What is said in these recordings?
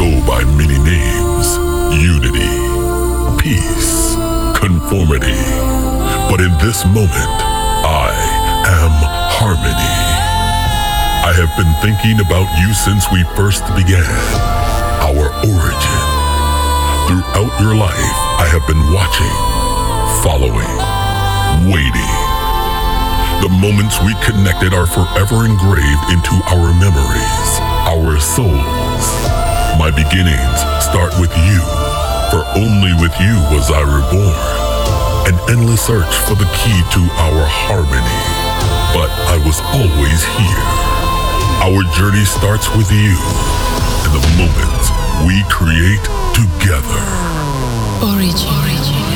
go by many names unity, peace, conformity. But in this moment, I am harmony. I have been thinking about you since we first began, our origin. Throughout your life, I have been watching, following, waiting. The moments we connected are forever engraved into our memories, our souls. My beginnings start with you, for only with you was I reborn. An endless search for the key to our harmony, but I was always here. Our journey starts with you and the moments we create together. Origin.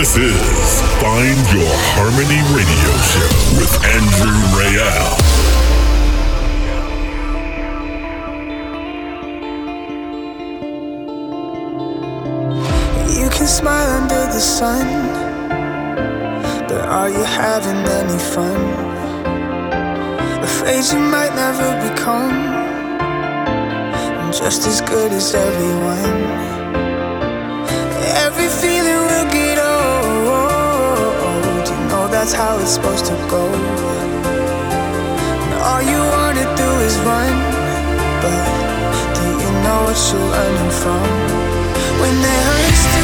This is Find Your Harmony Radio Show with Andrew Rayel. You can smile under the sun, but are you having any fun? Afraid you might never become just as good as everyone. That's how it's supposed to go. And all you wanna do is run, but do you know what you're running from? When it hurts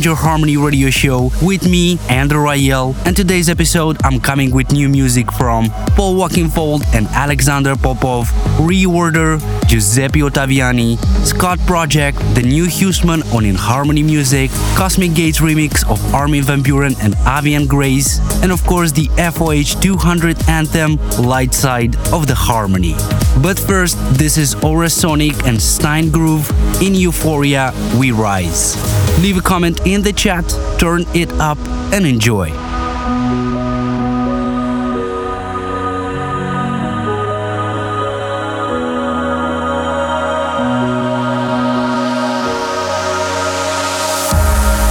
Your Harmony radio show with me, Andrew Rayel, and today's episode I'm coming with new music from Paul Oakenfold and Alexander Popov, Reorder, Giuseppe Ottaviani, Scot Project, The New Huseman on In Harmony Music, Cosmic Gates remix of Armin Van Buuren and Avian Grace, and of course the FOH 200 anthem Light Side of the Harmony. But first, this is Aurosonic and Stein Groove in Euphoria We Rise. Leave a comment in the chat, turn it up, and enjoy.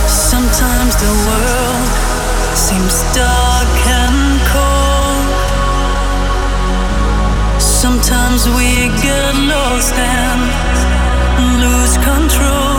Sometimes the world seems dark and cold. Sometimes we get lost and lose control.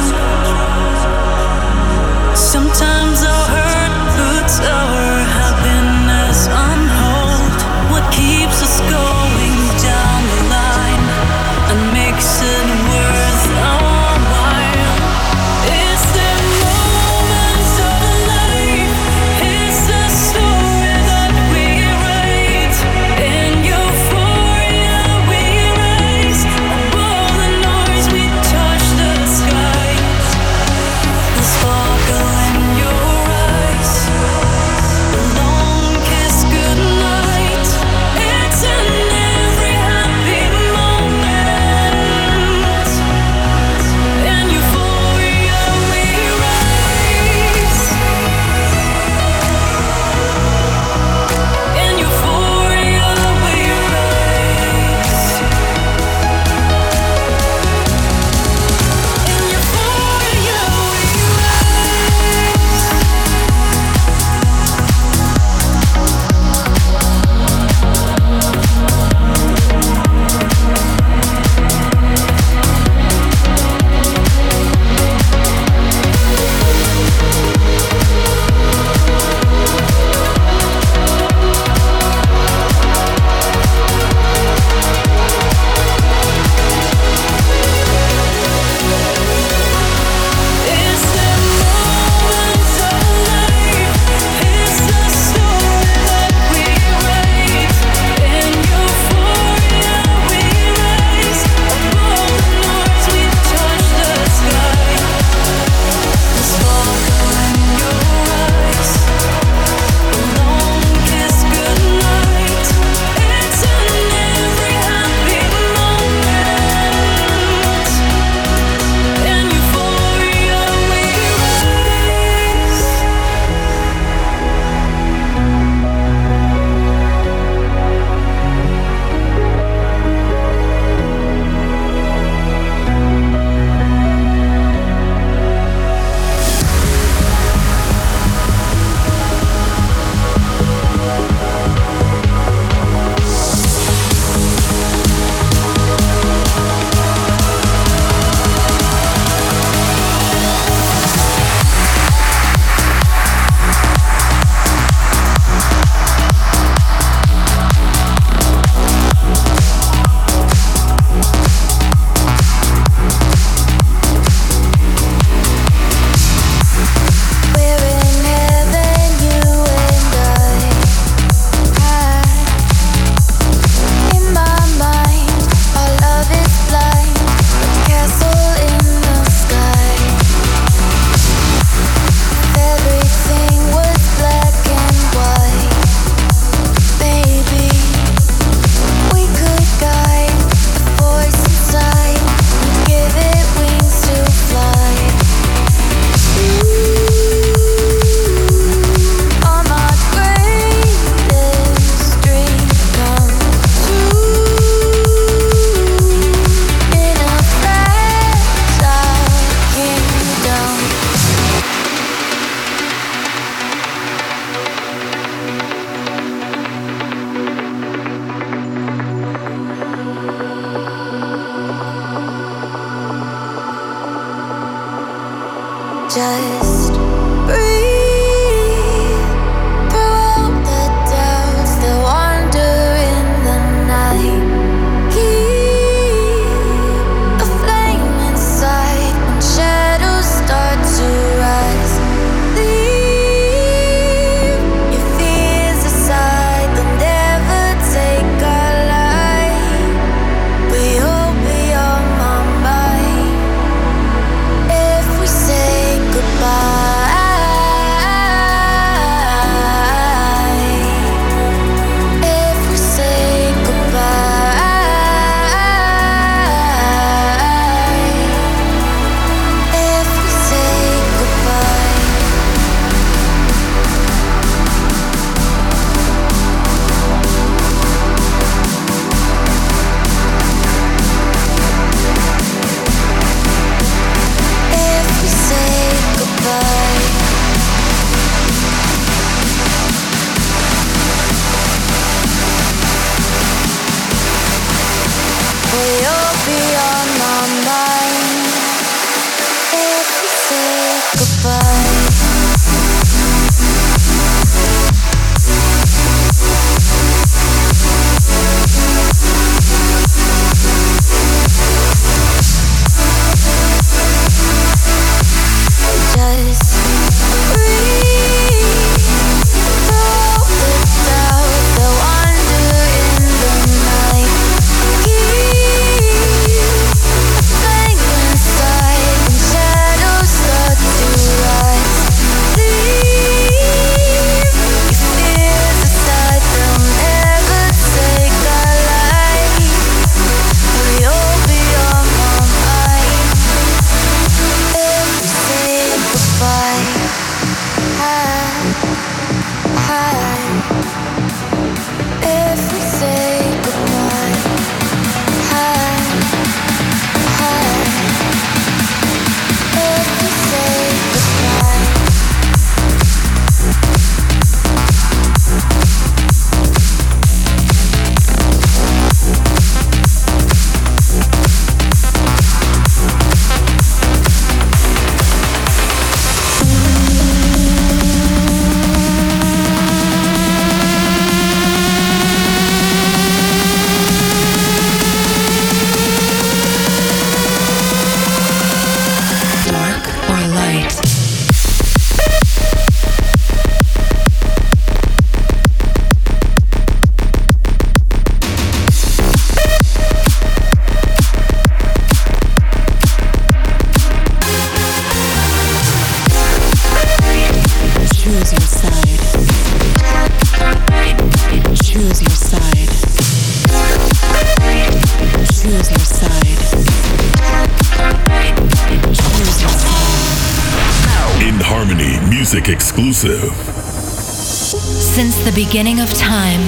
Since the beginning of time,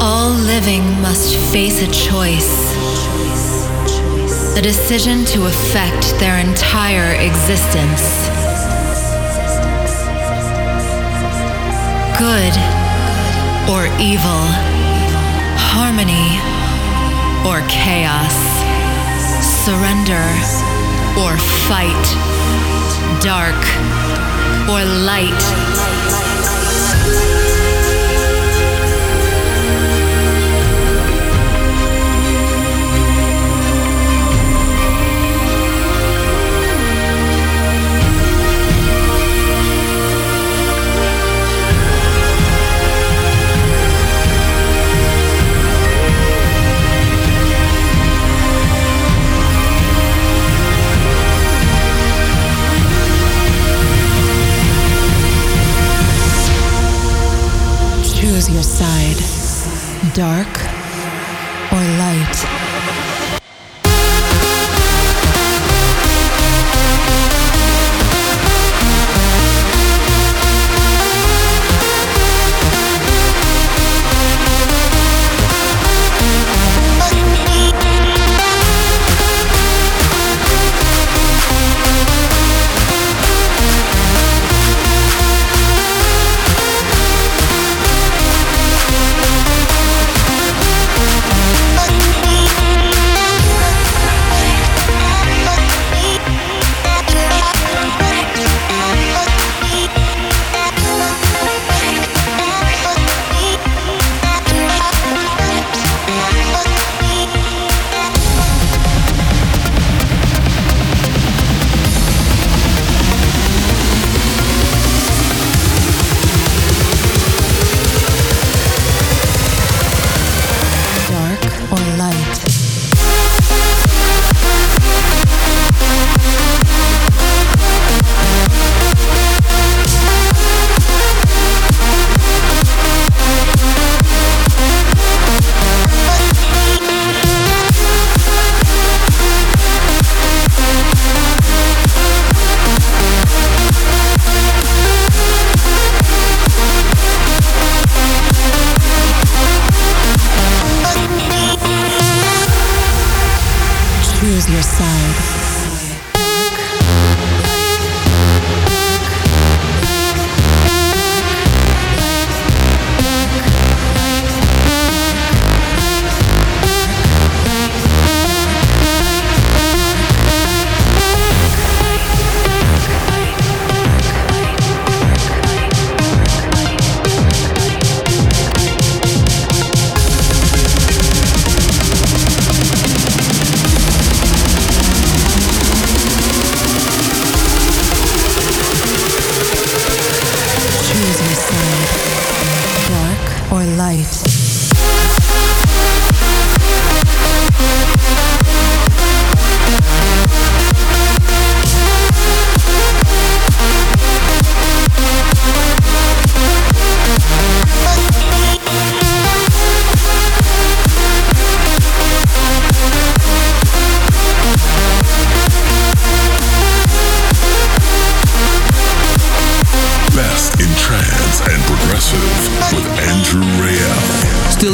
all living must face a choice. A decision to affect their entire existence. Good or evil, harmony or chaos, surrender or fight, dark or light. Your side, dark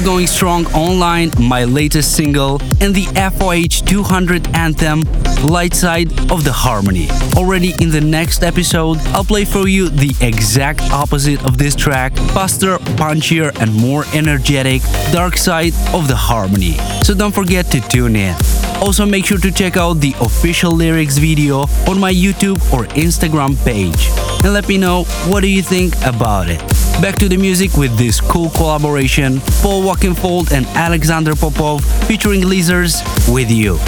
going strong online, my latest single, and the FOH 200 anthem, Light Side of the Harmony. Already in the next episode, I'll play for you the exact opposite of this track, faster, punchier, and more energetic, Dark Side of the Harmony. So don't forget to tune in. Also, make sure to check out the official lyrics video on my YouTube or Instagram page and let me know what do you think about it. Back to the music with this cool collaboration Paul Oakenfold and Alexander Popov featuring Lizards with you.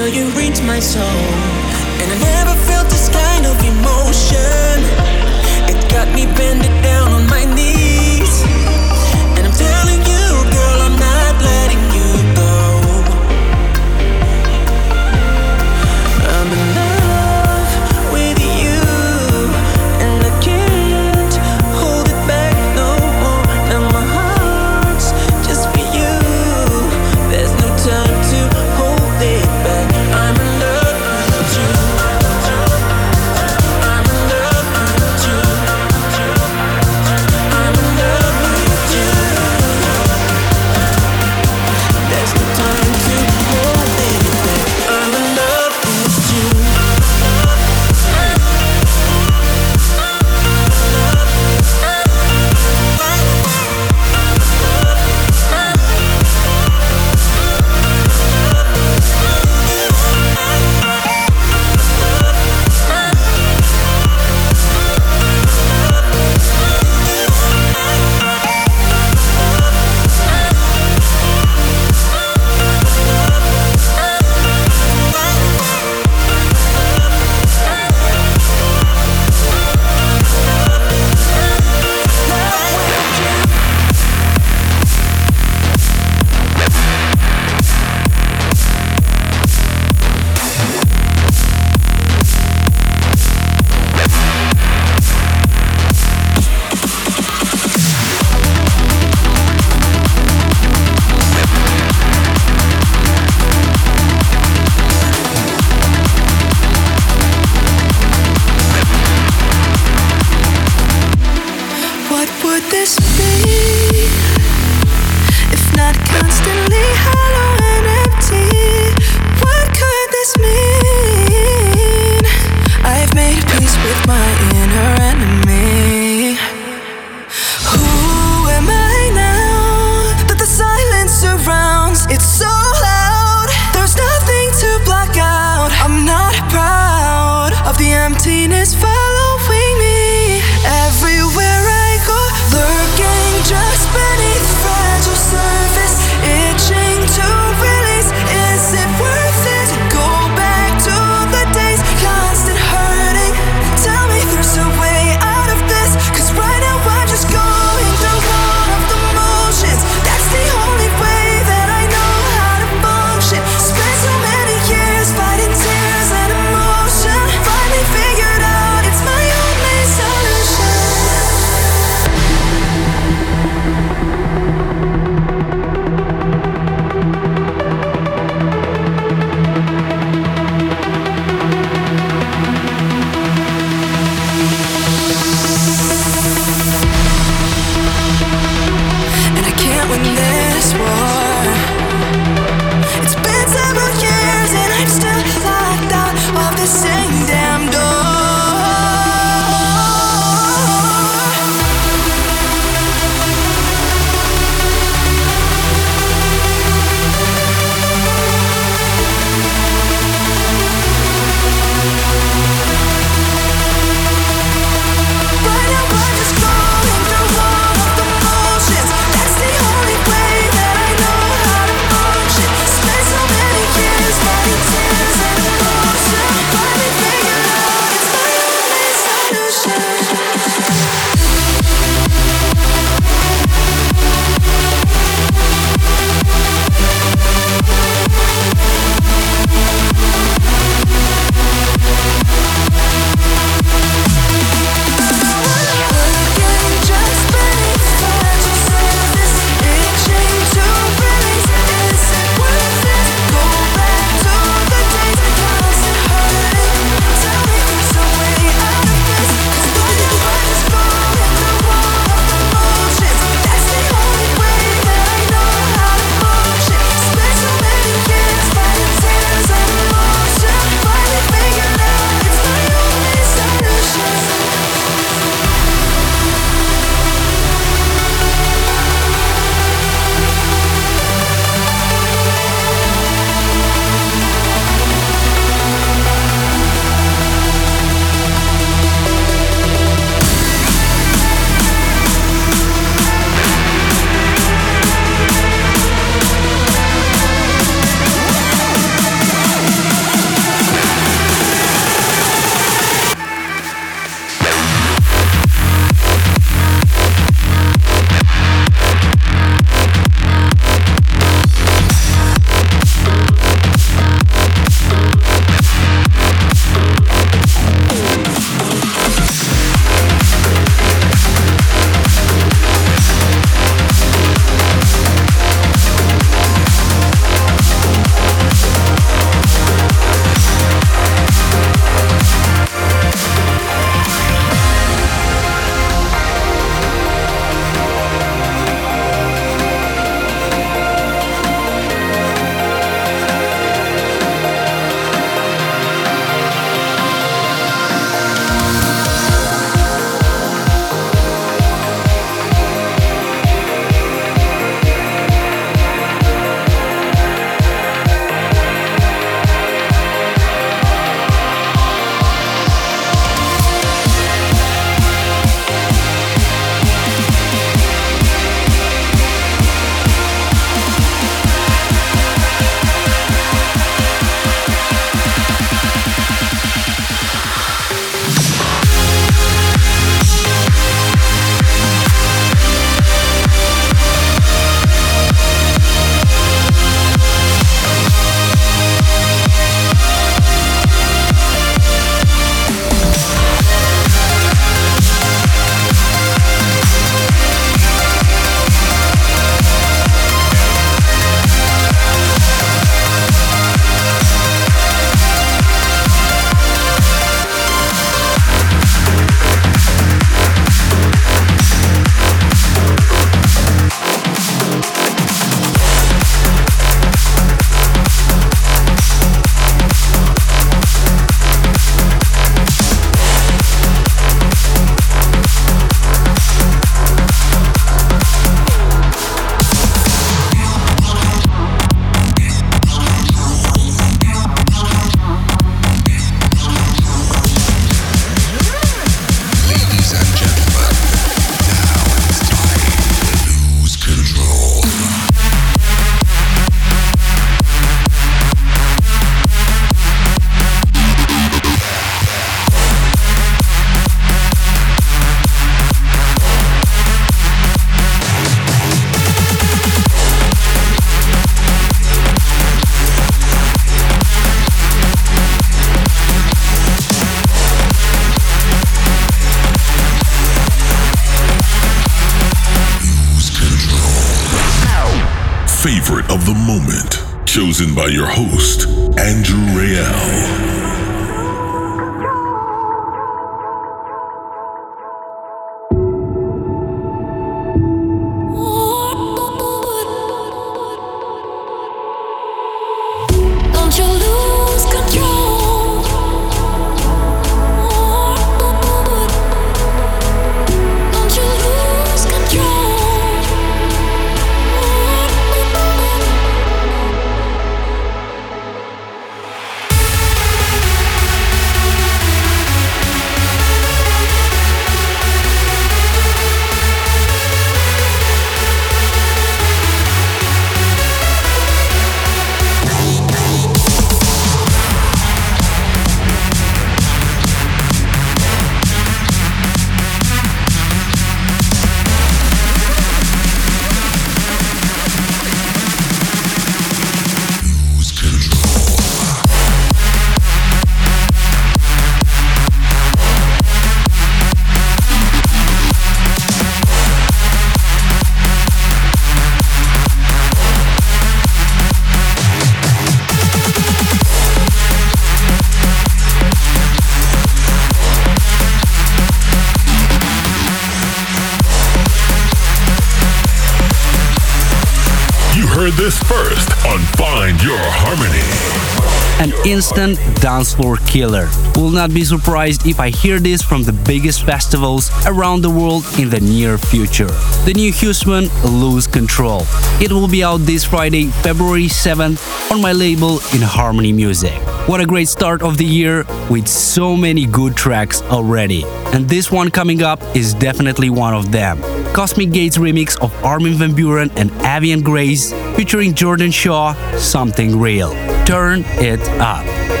Instant dance floor killer. Will not be surprised if I hear this from the biggest festivals around the world in the near future. The new Huesman Lose Control. It will be out this Friday, February 7th on my label in Harmony Music. What a great start of the year with so many good tracks already. And this one coming up is definitely one of them. Cosmic Gates remix of Armin van Buuren and Avian Grace featuring Jordan Shaw, Something Real. Turn it up.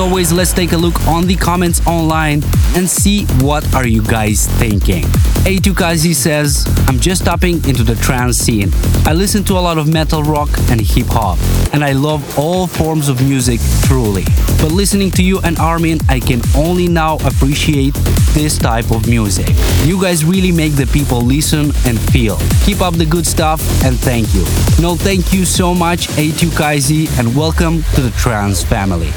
Always, let's take a look on the comments online and see what are you guys thinking. A2Kazi says, I'm just tapping into the trance scene. I listen to a lot of metal rock and hip hop, and I love all forms of music truly. But listening to you and Armin, I can only now appreciate this type of music. You guys really make the people listen and feel. Keep up the good stuff and thank you. No, thank you so much, A2Kazi, and welcome to the trance family.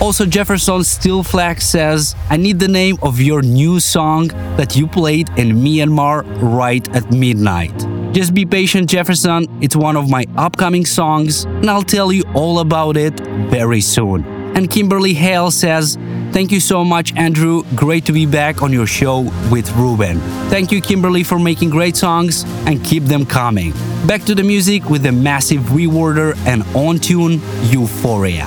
Also, Jefferson Steel Flag says, I need the name of your new song that you played in Myanmar right at midnight. Just be patient, Jefferson. It's one of my upcoming songs, and I'll tell you all about it very soon. And Kimberly Hale says, Thank you so much, Andrew. Great to be back on your show with Ruben. Thank you, Kimberly, for making great songs and keep them coming. Back to the music with the massive reworder and on tune Euphoria.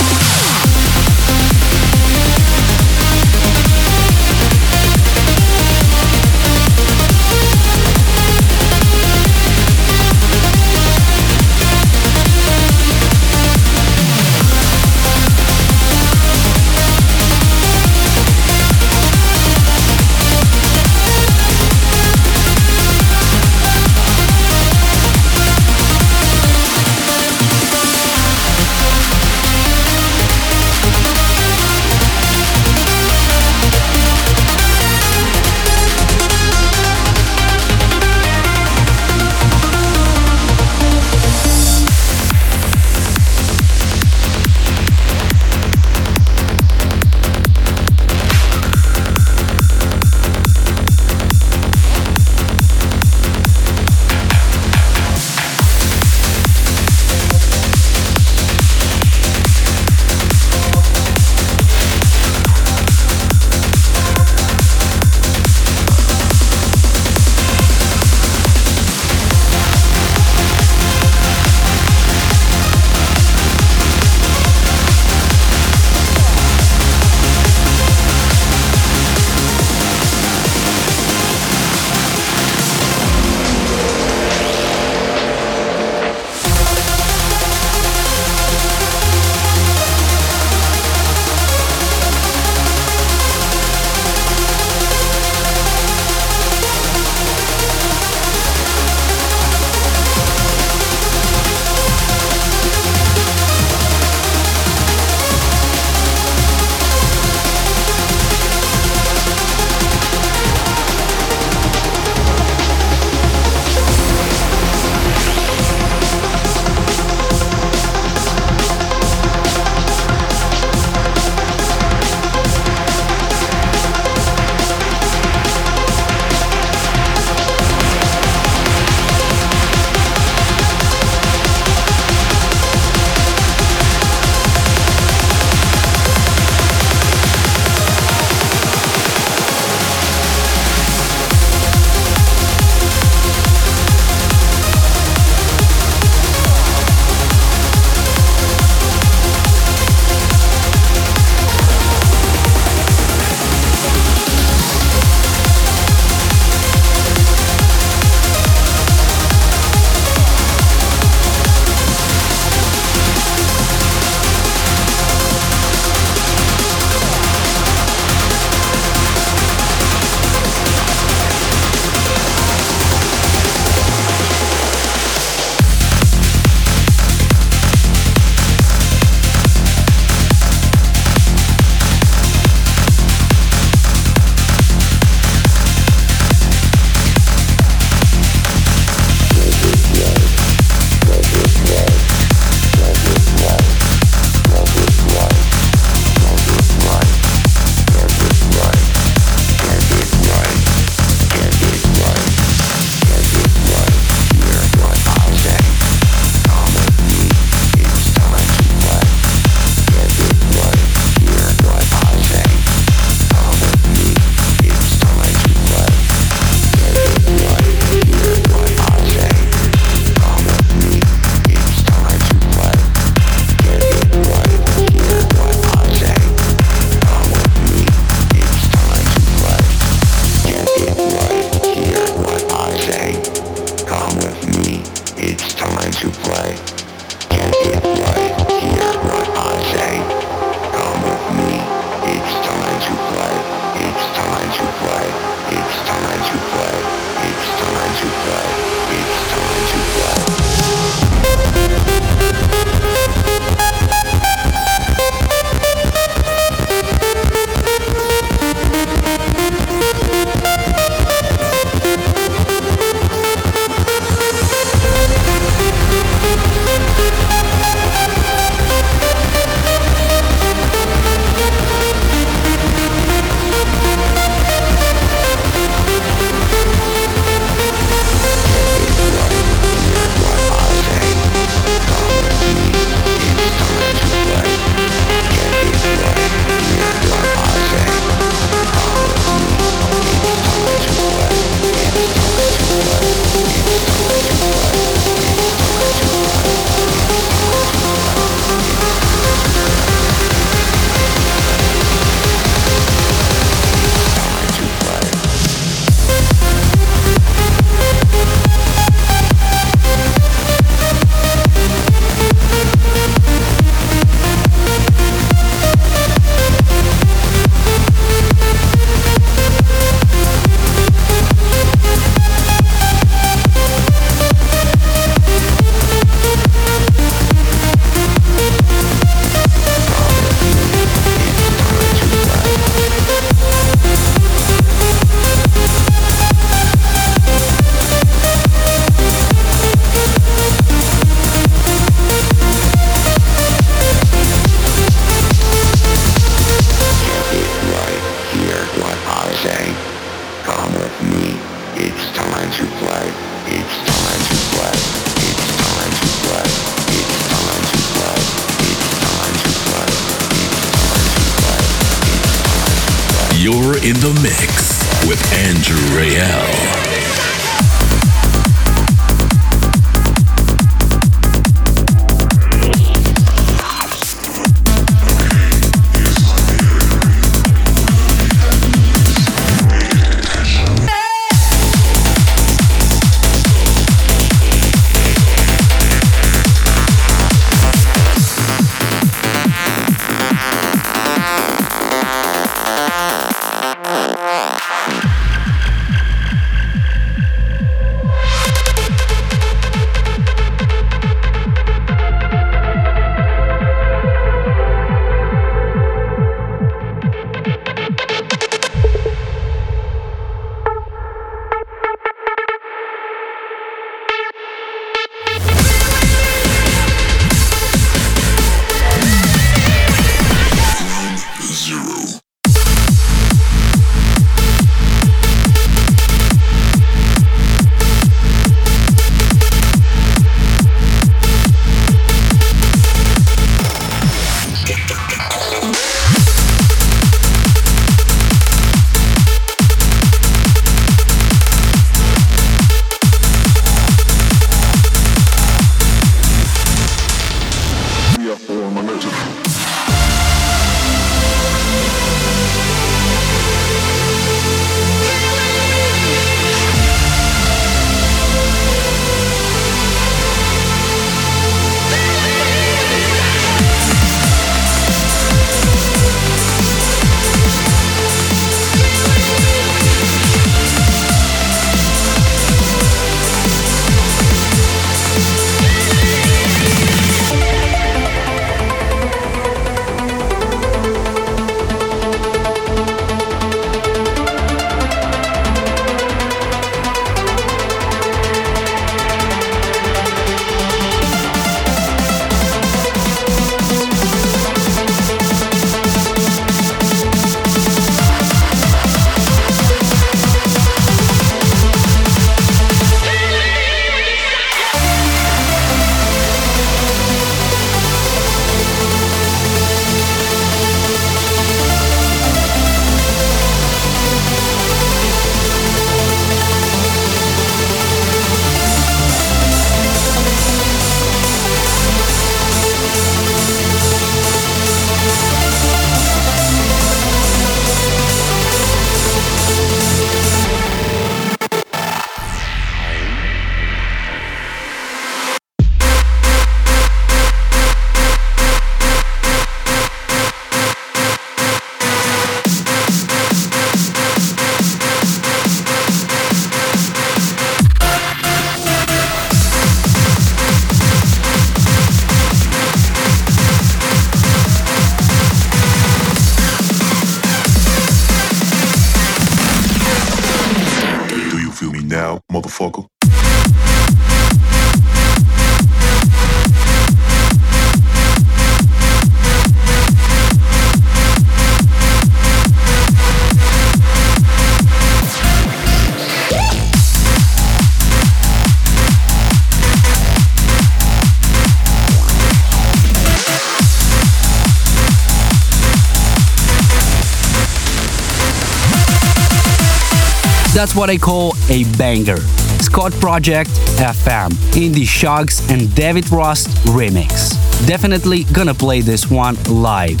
That's what I call a banger. Scot Project FM Indie Shugs and David Rust remix. Definitely gonna play this one live.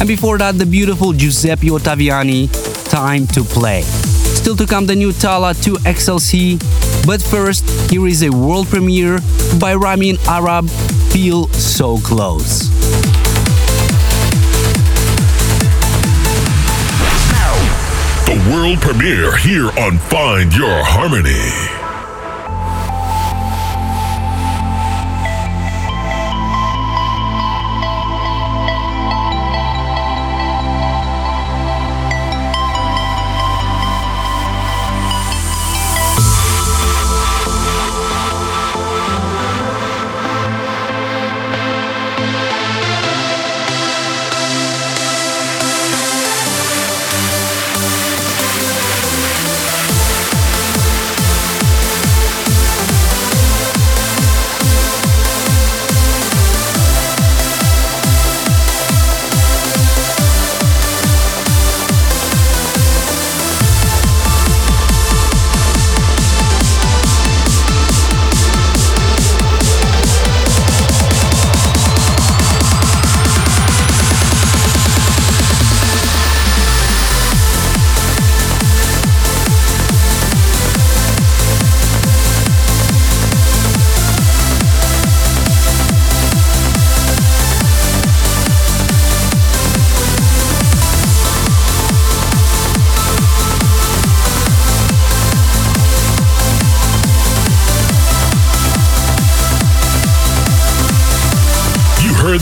And before that, the beautiful Giuseppe Ottaviani, Time to Play. Still to come the new Tala 2 XLC, but first, here is a world premiere by Ramin Arab, Feel So Close. World premiere here on Find Your Harmony.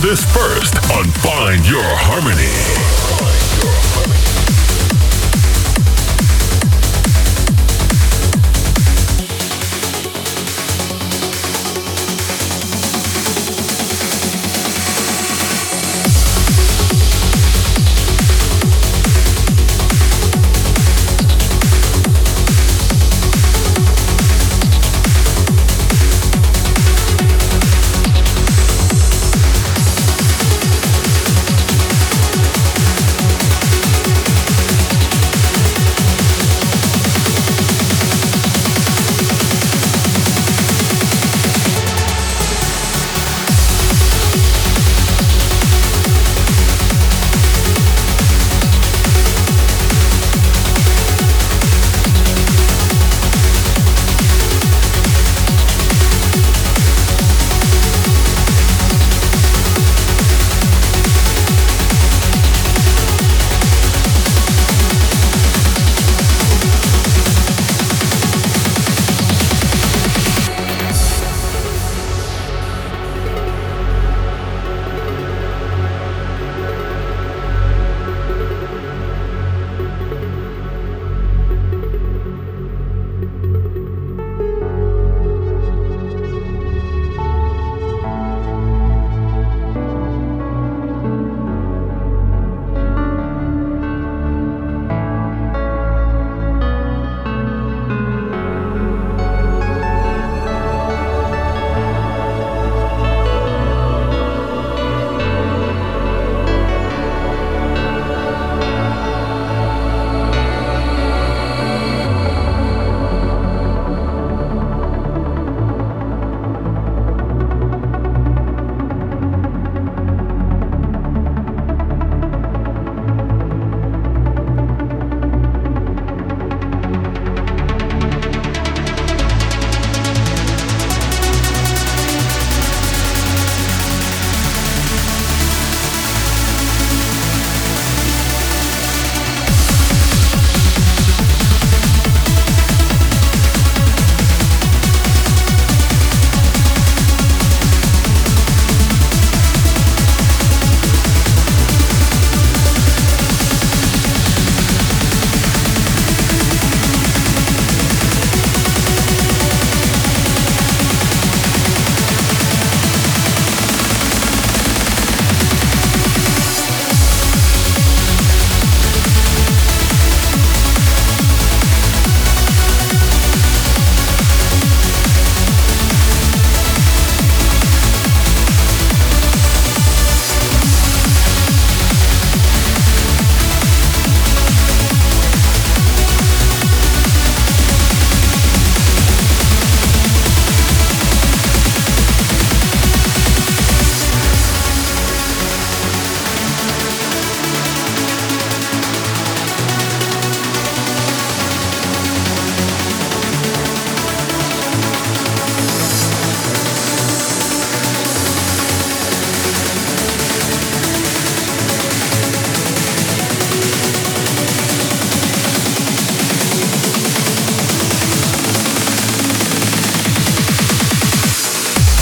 This first on Find Your Harmony.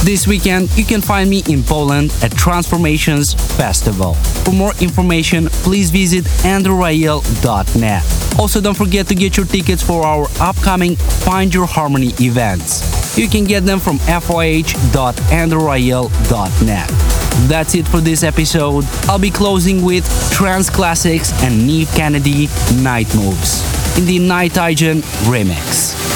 This weekend, you can find me in Poland at Transformations Festival. For more information, please visit andrewrayel.net. Also, don't forget to get your tickets for our upcoming Find Your Harmony events. You can get them from foh.andrewrayel.net. That's it for this episode. I'll be closing with Trance Classics and Neve Kennedy Night Moves in the Night Agent remix.